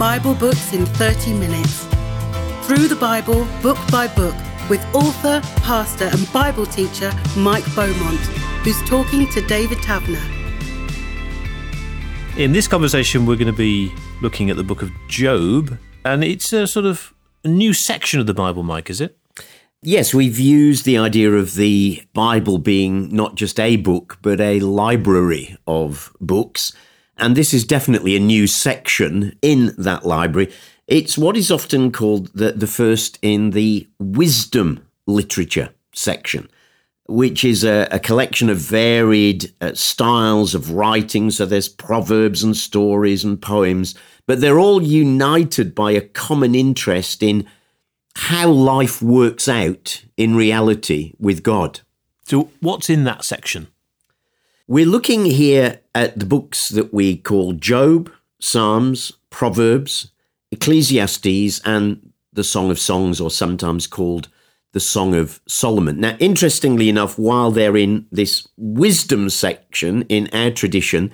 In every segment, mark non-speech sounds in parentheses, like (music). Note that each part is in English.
Bible books in 30 minutes. Through the Bible, book by book, with author, pastor, and Bible teacher Mike Beaumont, who's talking to David Taverner. In this conversation, we're going to be looking at the book of Job, and it's a sort of new section of the Bible, Mike, is it? Yes, we've used the idea of the Bible being not just a book, but a library of books. And this is definitely a new section in that library. It's what is often called the, the first in the wisdom literature section, which is a, a collection of varied uh, styles of writing. So there's proverbs and stories and poems, but they're all united by a common interest in how life works out in reality with God. So, what's in that section? We're looking here at the books that we call Job, Psalms, Proverbs, Ecclesiastes, and the Song of Songs, or sometimes called the Song of Solomon. Now, interestingly enough, while they're in this wisdom section in our tradition,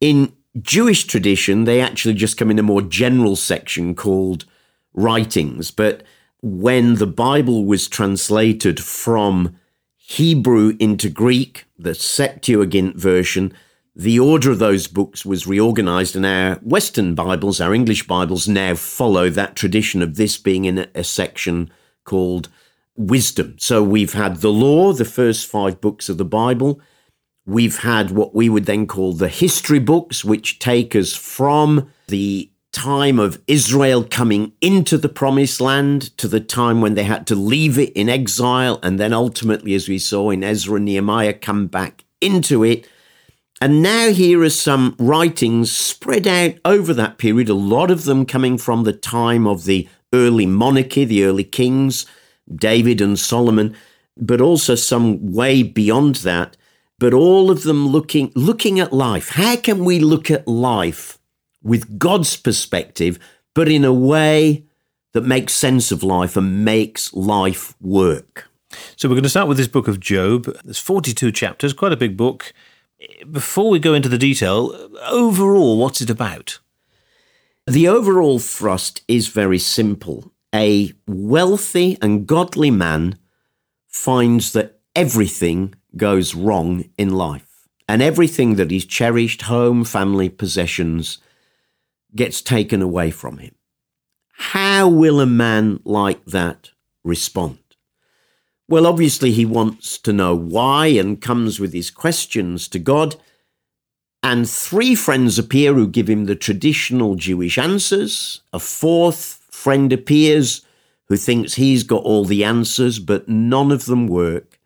in Jewish tradition, they actually just come in a more general section called writings. But when the Bible was translated from Hebrew into Greek, the Septuagint version, the order of those books was reorganized, and our Western Bibles, our English Bibles, now follow that tradition of this being in a, section called Wisdom. So we've had the law, the first five books of the Bible. We've had what we would then call the history books, which take us from the time of Israel coming into the promised land to the time when they had to leave it in exile, and then ultimately, as we saw in Ezra and Nehemiah, come back into it. And now here are some writings spread out over that period, a lot of them coming from the time of the early monarchy, the early kings, David and Solomon, but also some way beyond that. But all of them looking looking at life. How can we look at life with God's perspective, but in a way that makes sense of life and makes life work. So we're going to start with this book of Job. There's 42 chapters, quite a big book. Before we go into the detail, overall, what's it about? The overall thrust is very simple. A wealthy and godly man finds that everything goes wrong in life, and everything that he's cherished home, family, possessions gets taken away from him. How will a man like that respond? Well, obviously, he wants to know why and comes with his questions to God. And three friends appear who give him the traditional Jewish answers. A fourth friend appears who thinks he's got all the answers, but none of them work.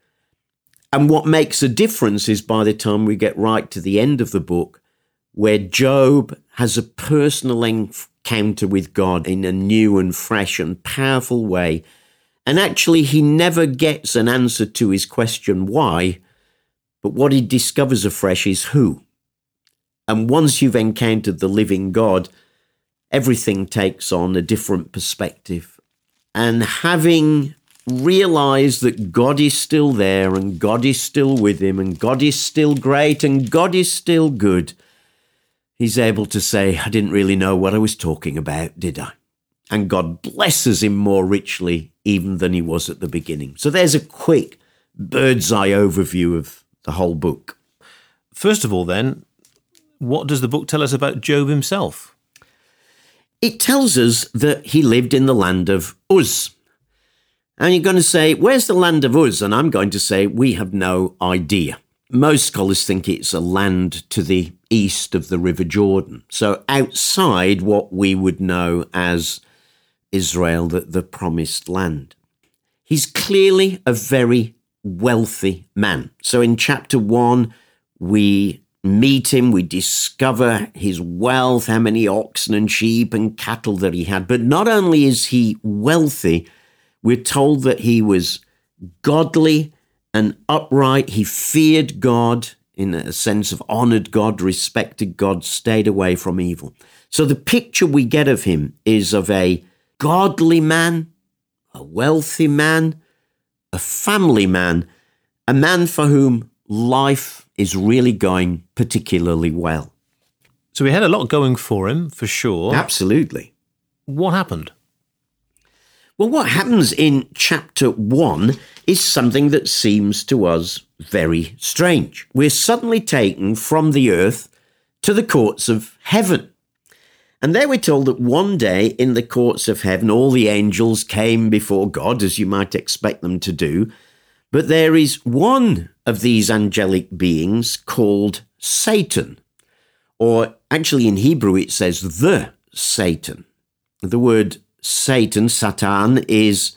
And what makes a difference is by the time we get right to the end of the book, where Job has a personal encounter with God in a new and fresh and powerful way. And actually, he never gets an answer to his question, why? But what he discovers afresh is who. And once you've encountered the living God, everything takes on a different perspective. And having realized that God is still there and God is still with him and God is still great and God is still good, he's able to say, I didn't really know what I was talking about, did I? And God blesses him more richly even than he was at the beginning. So there's a quick bird's eye overview of the whole book. First of all, then, what does the book tell us about Job himself? It tells us that he lived in the land of Uz. And you're going to say, Where's the land of Uz? And I'm going to say, We have no idea. Most scholars think it's a land to the east of the River Jordan. So outside what we would know as Israel, the, the promised land. He's clearly a very wealthy man. So in chapter one, we meet him, we discover his wealth, how many oxen and sheep and cattle that he had. But not only is he wealthy, we're told that he was godly and upright. He feared God in a sense of honored God, respected God, stayed away from evil. So the picture we get of him is of a godly man, a wealthy man, a family man, a man for whom life is really going particularly well. So he had a lot going for him, for sure. Absolutely. What happened? Well, what happens in chapter one is something that seems to us very strange. We're suddenly taken from the earth to the courts of heaven. And there we're told that one day in the courts of heaven, all the angels came before God, as you might expect them to do. But there is one of these angelic beings called Satan, or actually in Hebrew it says the Satan. The word Satan, Satan, is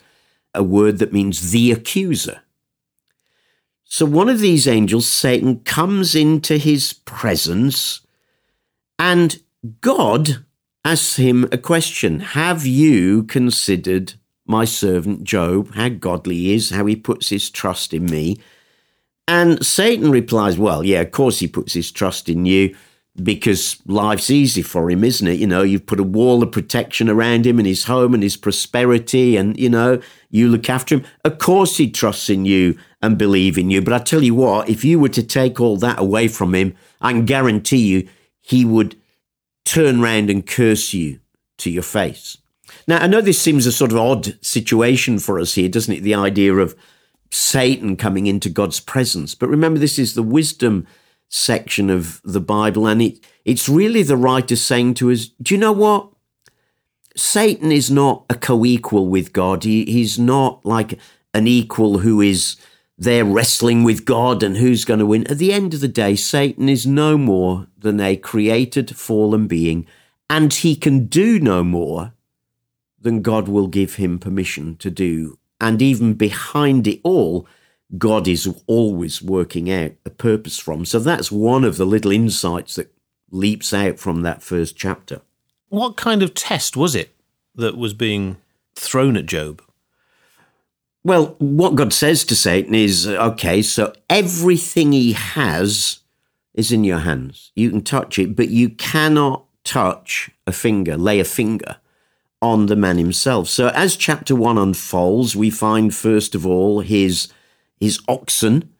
a word that means the accuser. So one of these angels, Satan, comes into his presence and God asks him a question Have you considered my servant Job, how godly he is, how he puts his trust in me? And Satan replies, Well, yeah, of course he puts his trust in you because life's easy for him, isn't it? You know, you've put a wall of protection around him and his home and his prosperity, and, you know, you look after him. Of course he trusts in you and believe in you. But I tell you what, if you were to take all that away from him, I can guarantee you he would turn round and curse you to your face. Now, I know this seems a sort of odd situation for us here, doesn't it? The idea of Satan coming into God's presence. But remember, this is the wisdom section of the Bible, and it, it's really the writer saying to us, Do you know what? Satan is not a co equal with God. He, he's not like an equal who is there wrestling with God and who's going to win. At the end of the day, Satan is no more than a created fallen being, and he can do no more than God will give him permission to do. And even behind it all, God is always working out a purpose from. So that's one of the little insights that leaps out from that first chapter. What kind of test was it that was being thrown at Job? Well, what God says to Satan is okay, so everything he has is in your hands. You can touch it, but you cannot touch a finger, lay a finger on the man himself. So as chapter one unfolds, we find first of all his his oxen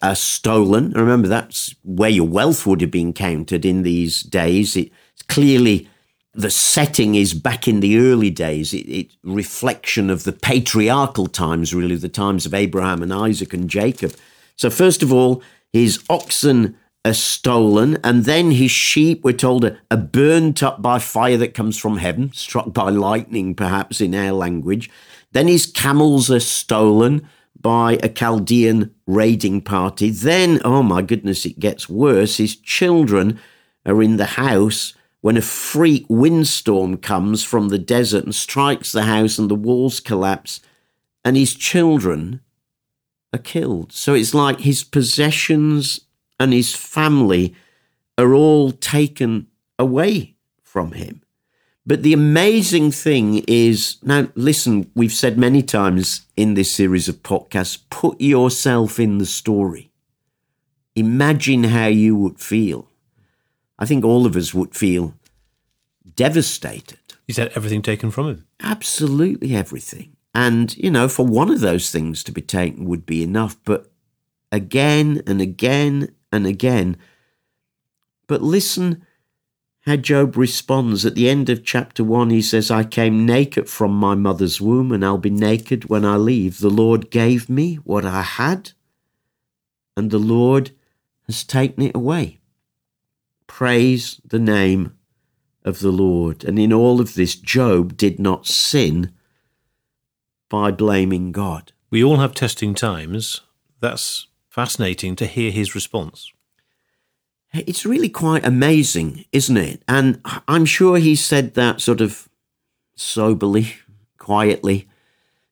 are stolen. Remember, that's where your wealth would have been counted in these days. It's clearly the setting is back in the early days. It, it, reflection of the patriarchal times, really, the times of Abraham and Isaac and Jacob. So, first of all, his oxen are stolen, and then his sheep, we're told, are, are burnt up by fire that comes from heaven, struck by lightning, perhaps in our language. Then his camels are stolen by a Chaldean raiding party. Then, oh my goodness, it gets worse. His children are in the house when a freak windstorm comes from the desert and strikes the house and the walls collapse, and his children are killed. So it's like his possessions and his family are all taken away from him. But the amazing thing is now, listen, we've said many times in this series of podcasts put yourself in the story. Imagine how you would feel. I think all of us would feel devastated. He's had everything taken from him. Absolutely everything. And, you know, for one of those things to be taken would be enough. But again and again and again. But listen how Job responds at the end of chapter 1. He says, I came naked from my mother's womb, and I'll be naked when I leave. The Lord gave me what I had, and the Lord has taken it away. Praise the name of the Lord. And in all of this, Job did not sin by blaming God. We all have testing times. That's fascinating to hear his response. It's really quite amazing, isn't it? And I'm sure he said that sort of soberly, quietly,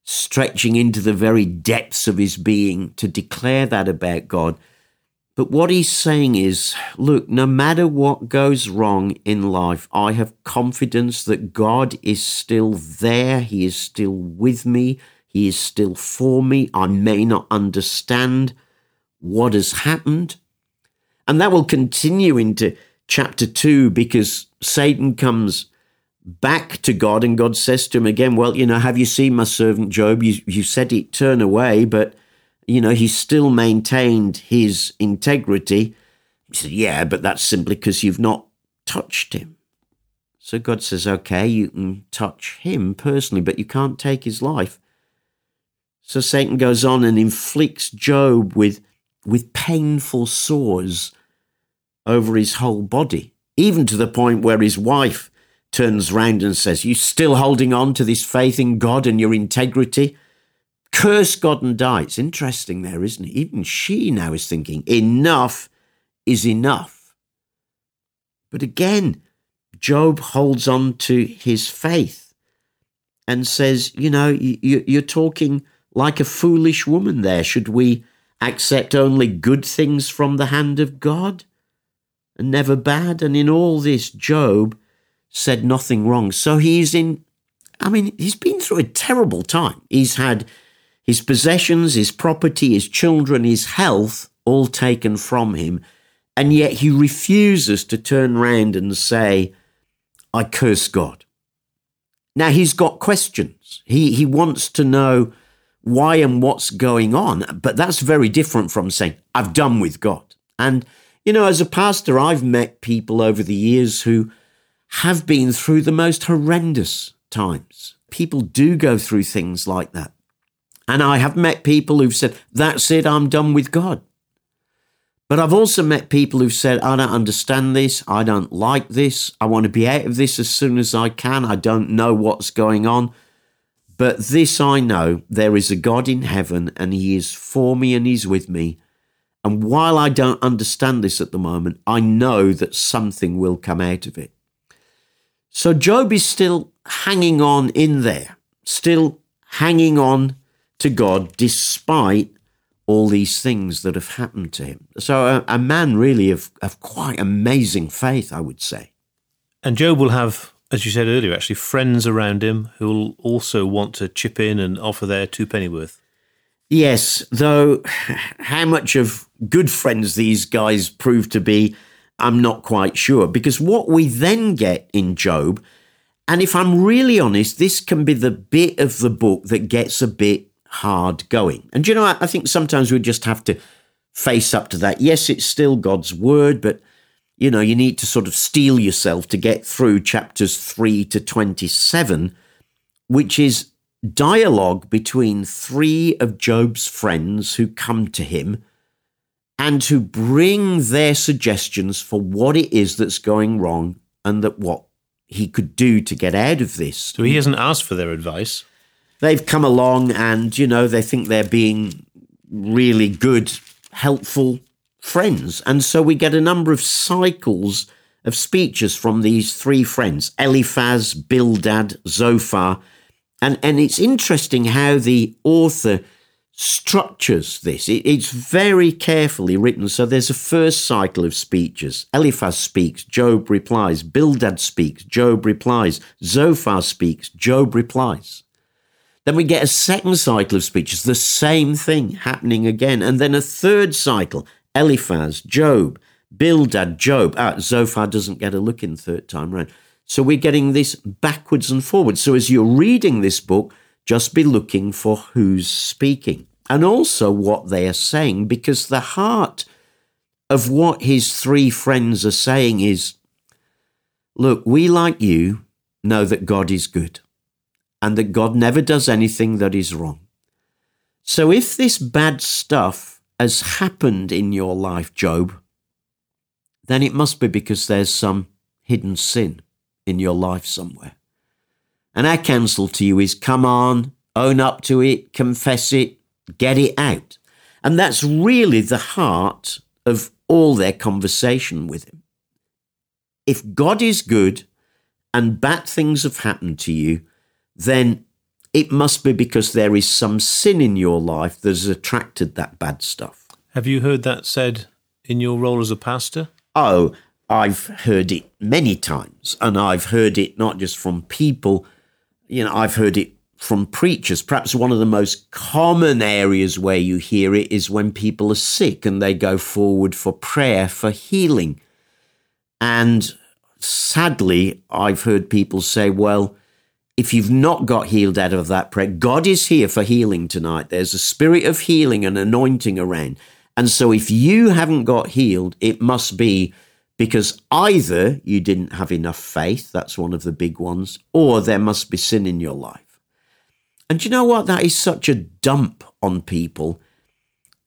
stretching into the very depths of his being to declare that about God. But what he's saying is look, no matter what goes wrong in life, I have confidence that God is still there. He is still with me. He is still for me. I may not understand what has happened, and that will continue into chapter 2 because Satan comes back to God and God says to him again, Well, you know, have you seen my servant Job? You, you said he'd turn away, but, you know, he still maintained his integrity. He said, Yeah, but that's simply because you've not touched him. So God says, okay, you can touch him personally, but you can't take his life. So Satan goes on and inflicts Job with, with painful sores over his whole body, even to the point where his wife turns round and says, You still holding on to this faith in God and your integrity? Curse God and die. It's interesting there, isn't it? Even she now is thinking, Enough is enough. But again, Job holds on to his faith and says, You know, you're talking like a foolish woman there. Should we accept only good things from the hand of God and never bad? And in all this, Job said nothing wrong. So he's in, I mean, he's been through a terrible time. He's had his possessions, his property, his children, his health all taken from him. And yet he refuses to turn round and say, I curse God. Now he's got questions. He, he wants to know why and what's going on, but that's very different from saying, I've done with God. And, you know, as a pastor, I've met people over the years who have been through the most horrendous times. People do go through things like that. And I have met people who've said, That's it, I'm done with God. But I've also met people who've said, I don't understand this. I don't like this. I want to be out of this as soon as I can. I don't know what's going on. But this I know there is a God in heaven and he is for me and he's with me. And while I don't understand this at the moment, I know that something will come out of it. So Job is still hanging on in there, still hanging on to God despite all these things that have happened to him. So, a, a man really of, of quite amazing faith, I would say. And Job will have, as you said earlier, actually friends around him who will also want to chip in and offer their two pennyworth. Yes, though how much of good friends these guys prove to be, I'm not quite sure. Because what we then get in Job, and if I'm really honest, this can be the bit of the book that gets a bit hard going. And you know, I, I think sometimes we just have to face up to that. Yes, it's still God's word, but you know, you need to sort of steel yourself to get through chapters 3 to 27, which is dialogue between three of Job's friends who come to him and who bring their suggestions for what it is that's going wrong and that what he could do to get out of this. So he hasn't asked for their advice they've come along and, you know, they think they're being really good, helpful friends. And so we get a number of cycles of speeches from these three friends Eliphaz, Bildad, Zophar. And, and it's interesting how the author structures this. It, it's very carefully written. So there's a first cycle of speeches. Eliphaz speaks, Job replies. Bildad speaks, Job replies. Zophar speaks, Job replies. Then we get a second cycle of speeches, the same thing happening again. And then a third cycle Eliphaz, Job, Bildad, Job. Ah, Zophar doesn't get a look in third time round. So we're getting this backwards and forwards. So as you're reading this book, just be looking for who's speaking and also what they are saying, because the heart of what his three friends are saying is look, we like you know that God is good and that God never does anything that is wrong. So if this bad stuff has happened in your life, Job, then it must be because there's some hidden sin in your life somewhere. And our counsel to you is come on, own up to it, confess it, get it out. And that's really the heart of all their conversation with him. If God is good and bad things have happened to you, then it must be because there is some sin in your life that has attracted that bad stuff. Have you heard that said in your role as a pastor? Oh, I've heard it many times, and I've heard it not just from people, you know, I've heard it from preachers. Perhaps one of the most common areas where you hear it is when people are sick and they go forward for prayer for healing. And sadly, I've heard people say, well, if you've not got healed out of that prayer, God is here for healing tonight. There's a spirit of healing and anointing around. And so if you haven't got healed, it must be because either you didn't have enough faith, that's one of the big ones, or there must be sin in your life. And you know what? That is such a dump on people,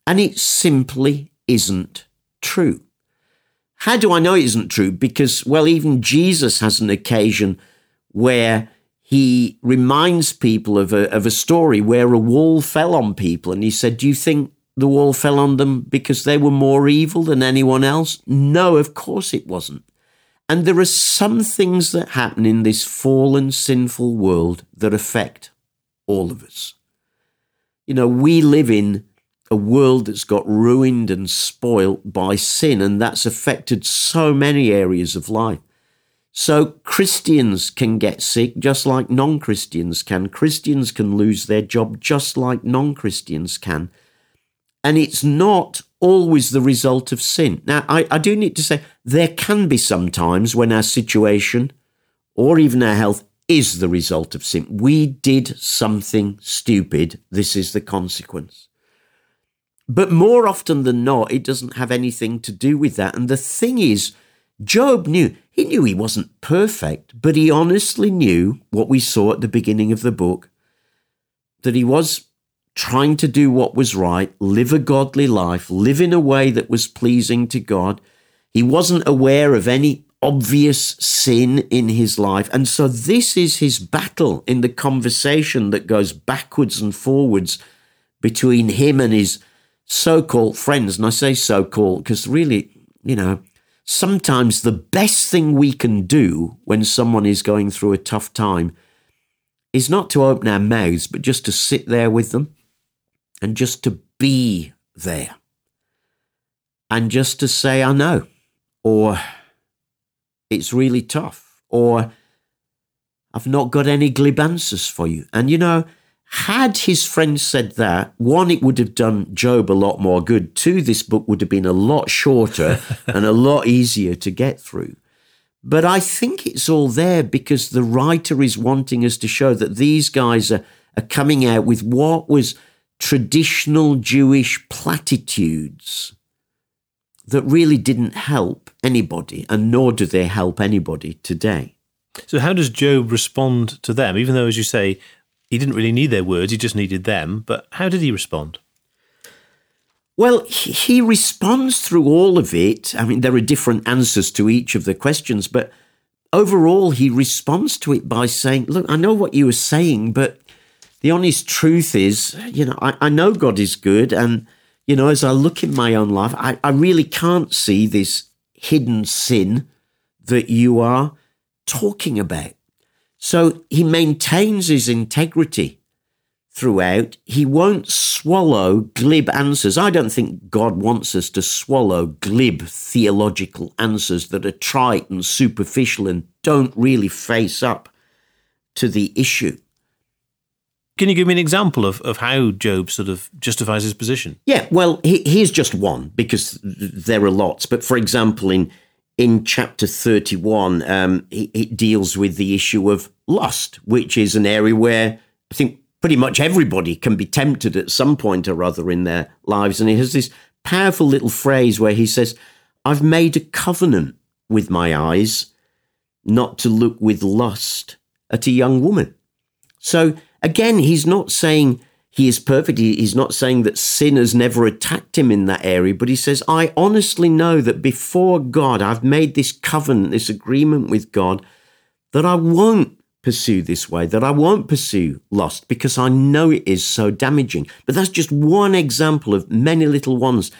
and it simply isn't true. How do I know it isn't true? Because, well, even Jesus has an occasion where he reminds people of a, of a story where a wall fell on people, and he said, Do you think the wall fell on them because they were more evil than anyone else? No, of course it wasn't. And there are some things that happen in this fallen, sinful world that affect all of us. You know, we live in a world that's got ruined and spoilt by sin, and that's affected so many areas of life. So Christians can get sick just like non Christians can. Christians can lose their job just like non Christians can. And it's not always the result of sin. Now, I, I do need to say there can be some times when our situation or even our health is the result of sin. We did something stupid. This is the consequence. But more often than not, it doesn't have anything to do with that. And the thing is, Job knew, he knew he wasn't perfect, but he honestly knew what we saw at the beginning of the book that he was trying to do what was right, live a godly life, live in a way that was pleasing to God. He wasn't aware of any obvious sin in his life. And so this is his battle in the conversation that goes backwards and forwards between him and his so called friends. And I say so called because really, you know, sometimes the best thing we can do when someone is going through a tough time is not to open our mouths, but just to sit there with them and just to be there and just to say, I know, or it's really tough, or I've not got any glib answers for you. And you know, had his friend said that, one, it would have done Job a lot more good. Two, this book would have been a lot shorter (laughs) and a lot easier to get through. But I think it's all there because the writer is wanting us to show that these guys are, are coming out with what was traditional Jewish platitudes that really didn't help anybody, and nor do they help anybody today. So, how does Job respond to them? Even though, as you say, he didn't really need their words, he just needed them. But how did he respond? Well, he responds through all of it. I mean, there are different answers to each of the questions, but overall, he responds to it by saying, Look, I know what you were saying, but the honest truth is, you know, I, I know God is good. And, you know, as I look in my own life, I, I really can't see this hidden sin that you are talking about. So he maintains his integrity throughout. He won't swallow glib answers. I don't think God wants us to swallow glib theological answers that are trite and superficial and don't really face up to the issue. Can you give me an example of, of how Job sort of justifies his position? Yeah, well, he, here's just one because there are lots. But for example, in in chapter 31, um, it, it deals with the issue of lust, which is an area where I think pretty much everybody can be tempted at some point or other in their lives. And he has this powerful little phrase where he says, I've made a covenant with my eyes not to look with lust at a young woman. So again, he's not saying he is perfect. He's not saying that sin has never attacked him in that area, but he says, I honestly know that before God, I've made this covenant, this agreement with God, that I won't pursue this way, that I won't pursue lust because I know it is so damaging. But that's just one example of many little ones.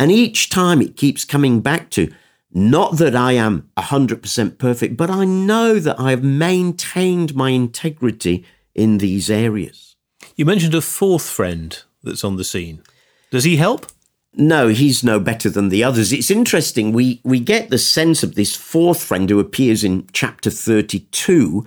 And each time it keeps coming back to, not that I am 100% perfect, but I know that I have maintained my integrity in these areas. You mentioned a fourth friend that's on the scene. Does he help? No, he's no better than the others. It's interesting. We we get the sense of this fourth friend who appears in chapter 32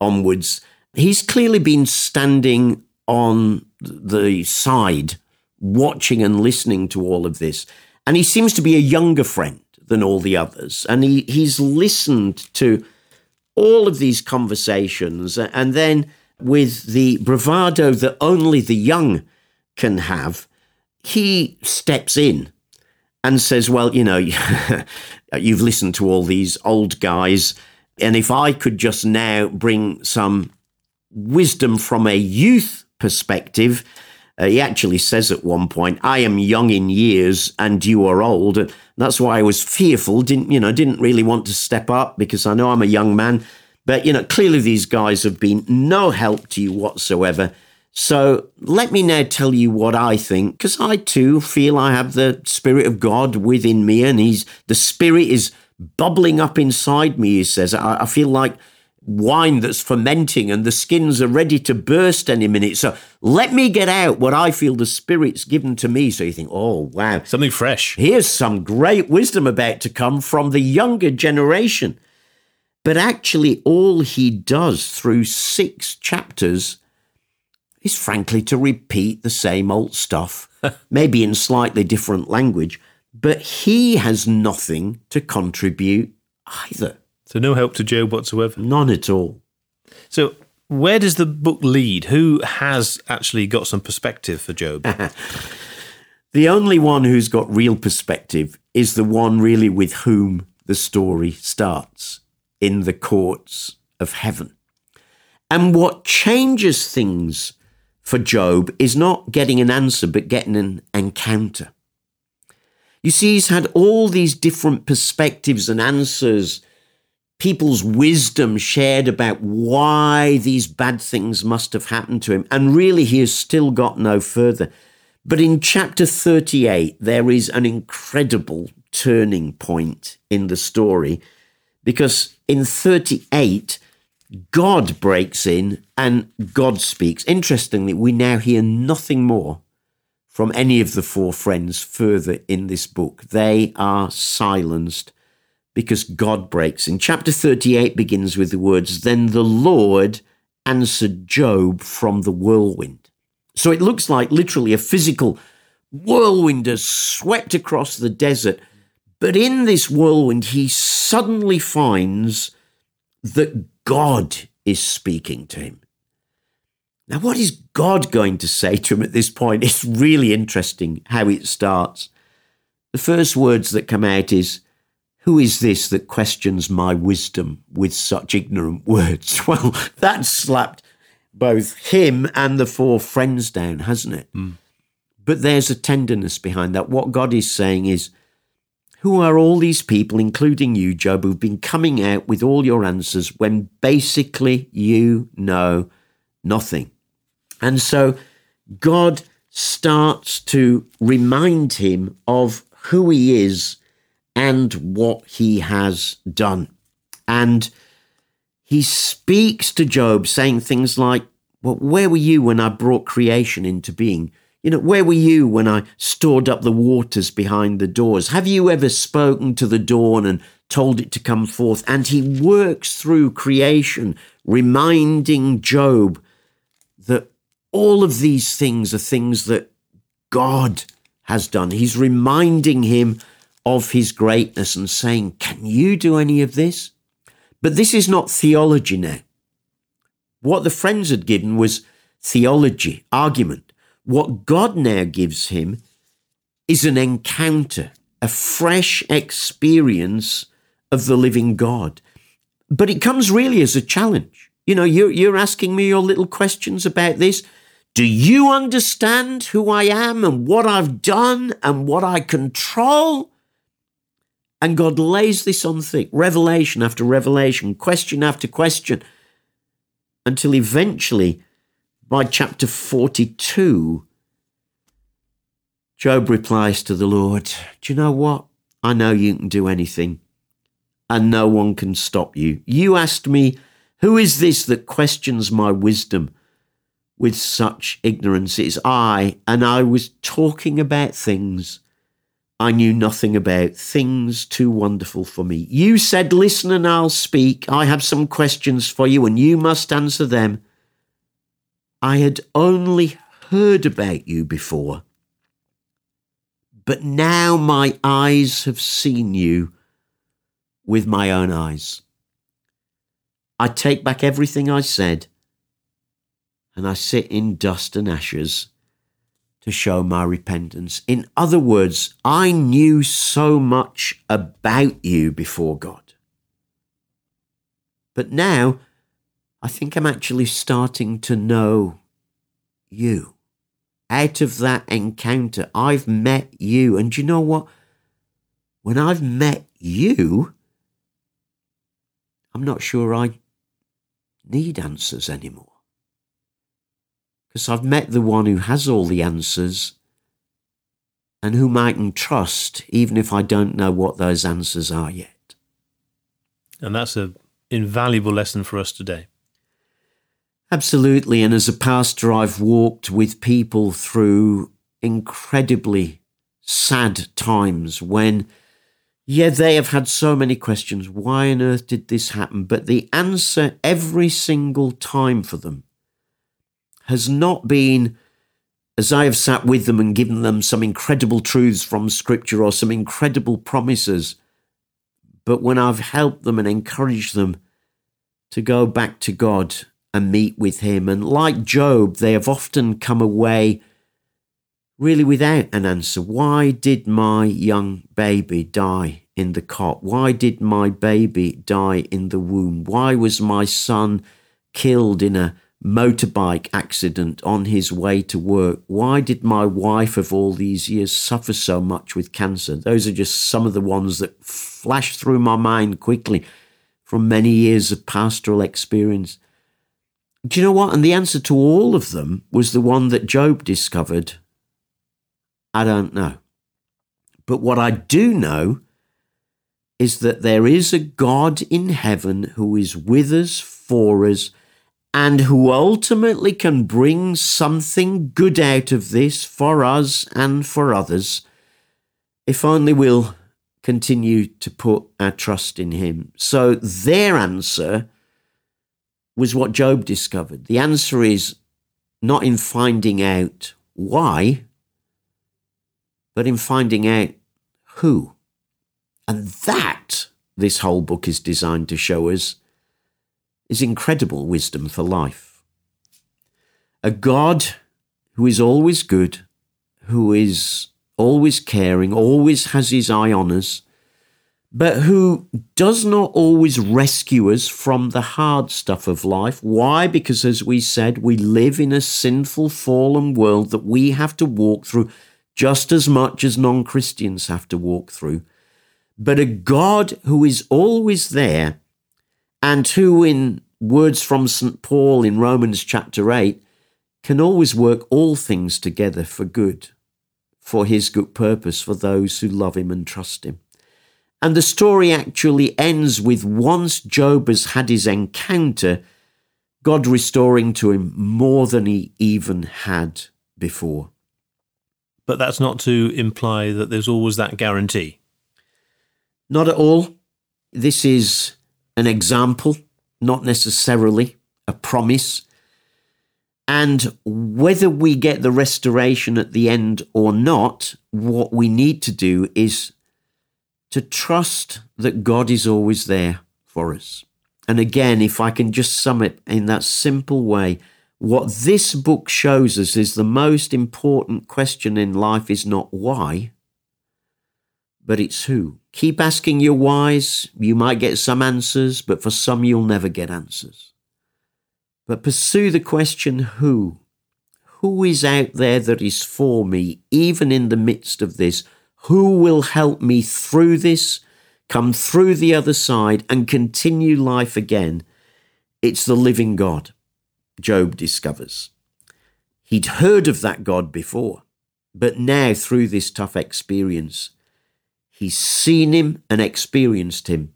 onwards. He's clearly been standing on the side, watching and listening to all of this. And he seems to be a younger friend than all the others. And he, he's listened to all of these conversations and then with the bravado that only the young can have, he steps in and says, Well, you know, (laughs) you've listened to all these old guys, and if I could just now bring some wisdom from a youth perspective, uh, he actually says at one point, "I am young in years, and you are old." And that's why I was fearful. Didn't you know? Didn't really want to step up because I know I'm a young man. But you know, clearly these guys have been no help to you whatsoever. So let me now tell you what I think, because I too feel I have the Spirit of God within me, and He's the Spirit is bubbling up inside me. He says, I, I feel like wine that's fermenting and the skins are ready to burst any minute. So let me get out what I feel the Spirit's given to me. So you think, oh, wow. Something fresh. Here's some great wisdom about to come from the younger generation. But actually, all he does through six chapters is frankly to repeat the same old stuff, (laughs) maybe in slightly different language, but he has nothing to contribute either. So, no help to Job whatsoever. None at all. So, where does the book lead? Who has actually got some perspective for Job? (laughs) the only one who's got real perspective is the one really with whom the story starts in the courts of heaven. And what changes things for Job is not getting an answer, but getting an encounter. You see, he's had all these different perspectives and answers, people's wisdom shared about why these bad things must have happened to him. And really, he has still got no further. But in chapter 38, there is an incredible turning point in the story because in 38, God breaks in and God speaks. Interestingly, we now hear nothing more from any of the four friends further in this book. They are silenced because God breaks in. Chapter 38 begins with the words Then the Lord answered Job from the whirlwind. So it looks like literally a physical whirlwind has swept across the desert. But in this whirlwind, he suddenly finds that God is speaking to him. Now, what is God going to say to him at this point? It's really interesting how it starts. The first words that come out is, Who is this that questions my wisdom with such ignorant words? (laughs) Well, that slapped both him and the four friends down, hasn't it? Mm. But there's a tenderness behind that. What God is saying is, who are all these people, including you, Job, who've been coming out with all your answers when basically you know nothing? And so God starts to remind him of who he is and what he has done. And he speaks to Job, saying things like, Well, where were you when I brought creation into being? You know, where were you when I stored up the waters behind the doors? Have you ever spoken to the dawn and told it to come forth? And he works through creation, reminding Job that all of these things are things that God has done. He's reminding him of his greatness and saying, Can you do any of this? But this is not theology now. What the friends had given was theology, argument. What God now gives him is an encounter, a fresh experience of the living God. But it comes really as a challenge. You know, you're, you're asking me your little questions about this. Do you understand who I am and what I've done and what I control? And God lays this on thick, revelation after revelation, question after question, until eventually by chapter 42, Job replies to the Lord, Do you know what? I know you can do anything, and no one can stop you. You asked me, Who is this that questions my wisdom with such ignorance? It's I, and I was talking about things I knew nothing about, things too wonderful for me. You said, Listen and I'll speak. I have some questions for you, and you must answer them. I had only heard about you before, but now my eyes have seen you with my own eyes. I take back everything I said, and I sit in dust and ashes to show my repentance. In other words, I knew so much about you before God. But now, I think I'm actually starting to know you. Out of that encounter, I've met you. And you know what? When I've met you, I'm not sure I need answers anymore because I've met the one who has all the answers and whom I can trust, even if I don't know what those answers are yet. And that's an invaluable lesson for us today. Absolutely. And as a pastor, I've walked with people through incredibly sad times when, yeah, they have had so many questions. Why on earth did this happen? But the answer every single time for them has not been, as I have sat with them and given them some incredible truths from Scripture or some incredible promises, but when I've helped them and encouraged them to go back to God and meet with Him. And like Job, they have often come away really without an answer. Why did my young baby die in the cot? Why did my baby die in the womb? Why was my son killed in a motorbike accident on his way to work. Why did my wife of all these years suffer so much with cancer? Those are just some of the ones that flashed through my mind quickly from many years of pastoral experience. Do you know what? And the answer to all of them was the one that Job discovered. I don't know. But what I do know is that there is a God in heaven who is with us, for us, and who ultimately can bring something good out of this for us and for others, if only we'll continue to put our trust in Him. So their answer was what Job discovered. The answer is not in finding out why, but in finding out who. And that, this whole book is designed to show us, is incredible wisdom for life. A God who is always good, who is always caring, always has his eye on us, but who does not always rescue us from the hard stuff of life. Why? Because, as we said, we live in a sinful, fallen world that we have to walk through just as much as non Christians have to walk through. But a God who is always there and who, in words from St. Paul in Romans chapter 8, can always work all things together for good, for his good purpose for those who love him and trust him. And the story actually ends with once Job has had his encounter, God restoring to him more than he even had before. But that's not to imply that there's always that guarantee. Not at all. This is an example, not necessarily a promise. And whether we get the restoration at the end or not, what we need to do is to trust that God is always there for us. And again, if I can just sum it in that simple way, what this book shows us is the most important question in life is not why, but it's who. Keep asking your whys. You might get some answers, but for some, you'll never get answers. But pursue the question who. Who is out there that is for me, even in the midst of this? Who will help me through this, come through the other side, and continue life again? It's the living God, Job discovers. He'd heard of that God before, but now through this tough experience, He's seen him and experienced him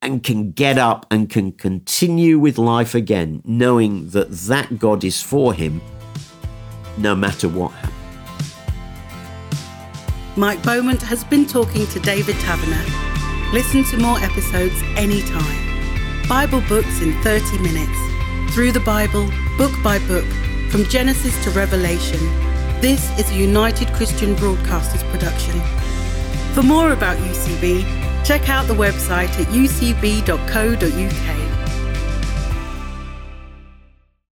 and can get up and can continue with life again, knowing that that God is for him no matter what happens. Mike Beaumont has been talking to David Taverner. Listen to more episodes anytime. Bible books in 30 minutes. Through the Bible, book by book, from Genesis to Revelation. This is a United Christian Broadcasters production. For more about UCB, check out the website at ucb.co.uk.